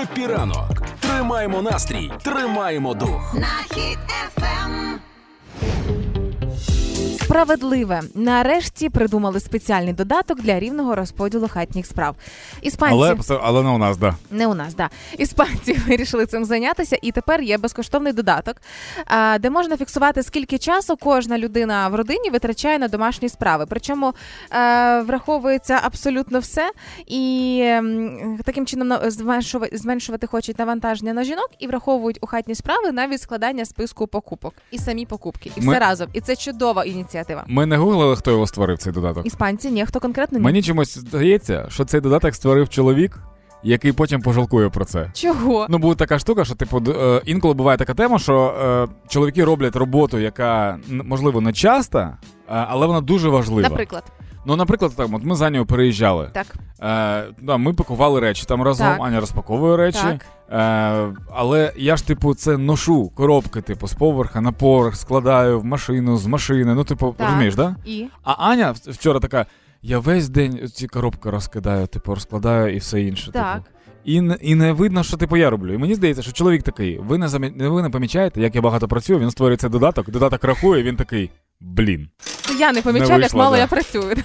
Хеппі ранок. Тримаємо настрій, тримаємо дух. на хід. Справедливе. Нарешті придумали спеціальний додаток для рівного розподілу хатніх справ. Іспанці Але, але не у нас, да. не у нас, да. Іспанці вирішили цим зайнятися, і тепер є безкоштовний додаток, де можна фіксувати, скільки часу кожна людина в родині витрачає на домашні справи. Причому е, враховується абсолютно все, і таким чином зменшувати, хочуть навантаження на жінок і враховують у хатні справи навіть складання списку покупок і самі покупки, і Ми- все разом. І це чудова ініціатива. Ми не гуглили, хто його створив, цей додаток. Іспанці, ні, хто конкретно ні. Мені чомусь здається, що цей додаток створив чоловік, який потім пожалкує про це. Чого? Ну, буде така штука, що типу е, інколи буває така тема, що е, чоловіки роблять роботу, яка можливо не часта, але вона дуже важлива. Наприклад, Ну, наприклад, так, от ми за нього переїжджали. так. Е, да, ми пакували речі там разом, Так. Аня розпаковує речі. Так. Е, але я ж, типу, це ношу коробки, типу, з поверха на поверх, складаю в машину, з машини. Ну, типу, Так. розумієш, да? І А Аня вчора така: я весь день ці коробки розкидаю, типу, розкладаю і все інше. Так. Типу. І, не- і не видно, що типу я роблю. І мені здається, що чоловік такий, ви не замі... ви не помічаєте, як я багато працюю, він створює цей додаток, додаток рахує, він такий. Блін. Я не помічав, як мало я працюю.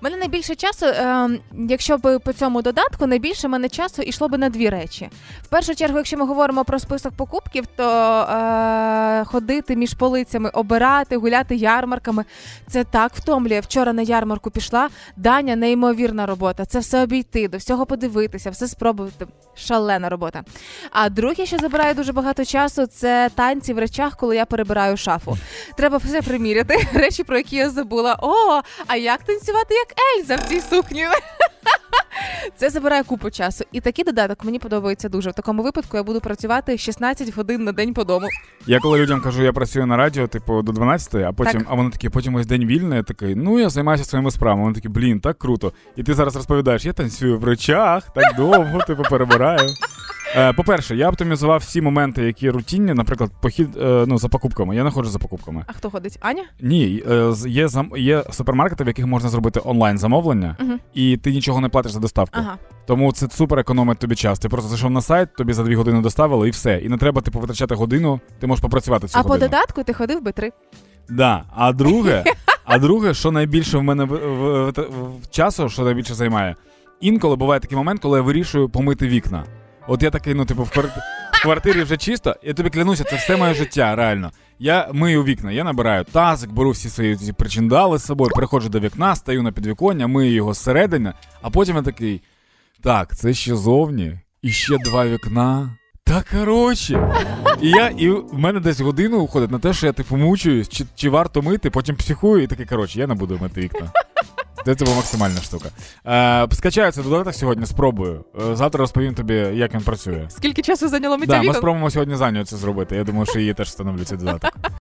Мене найбільше часу, е, якщо б по цьому додатку, найбільше мене часу йшло б на дві речі. В першу чергу, якщо ми говоримо про список покупків, то е, ходити між полицями, обирати, гуляти ярмарками. Це так втомлює. Вчора на ярмарку пішла. Даня, неймовірна робота. Це все обійти, до всього подивитися, все спробувати. Шалена робота. А друге, що забирає дуже багато часу, це танці в речах, коли я перебираю шафу. Треба все приміряти, речі, про які я забула. О, а як танцювати як Ельза в цій сукні? Це забирає купу часу. І такий додаток мені подобається дуже. В такому випадку я буду працювати 16 годин на день по дому. Я коли людям кажу, я працюю на радіо, типу, до 12, а потім, Так. а вони такі, потім ось день вільний, я такий, ну я займаюся своїми справами. Вони такі, блін, так круто. І ти зараз розповідаєш, я танцюю в речах, так довго, типу, перебираю. Е, по-перше, я оптимізував всі моменти, які рутинні, наприклад, похід е, ну, за покупками. Я не ходжу за покупками. А хто ходить? Аня? Ні, е, є зам... є супермаркети, в яких можна зробити онлайн замовлення, Угу. і ти нічого не платиш за доставку. Ага. Тому це супер економить тобі час. Ти просто зайшов на сайт, тобі за дві години доставили, і все. І не треба типу витрачати годину, ти можеш попрацювати цю А по додатку ти ходив би три. Да. А друге, а друге, що найбільше в мене в, в, в, в часу, що найбільше займає, інколи буває такий момент, коли я вирішую помити вікна. От я такий, ну, типу, в, кварти... в квартирі вже чисто, я тобі клянуся, це все моє життя, реально. Я мию вікна, я набираю тазик, беру всі свої ці причиндали з собою, приходжу до вікна, стаю на підвіконня, мию його зсередини, а потім я такий. Так, це ще зовні, і ще два вікна. Та коротше. І я, і в мене десь годину уходить на те, що я типу мучуюсь, чи, чи варто мити, потім психую, і такий, коротше, я не буду мити вікна. Це була максимальна штука. Е, скачаю додаток сьогодні, спробую. Е, завтра розповім тобі, як він працює. Скільки часу зайняло миття Да, ми вікон? спробуємо сьогодні за нього це зробити. Я думаю, що її теж встановлю цей додаток.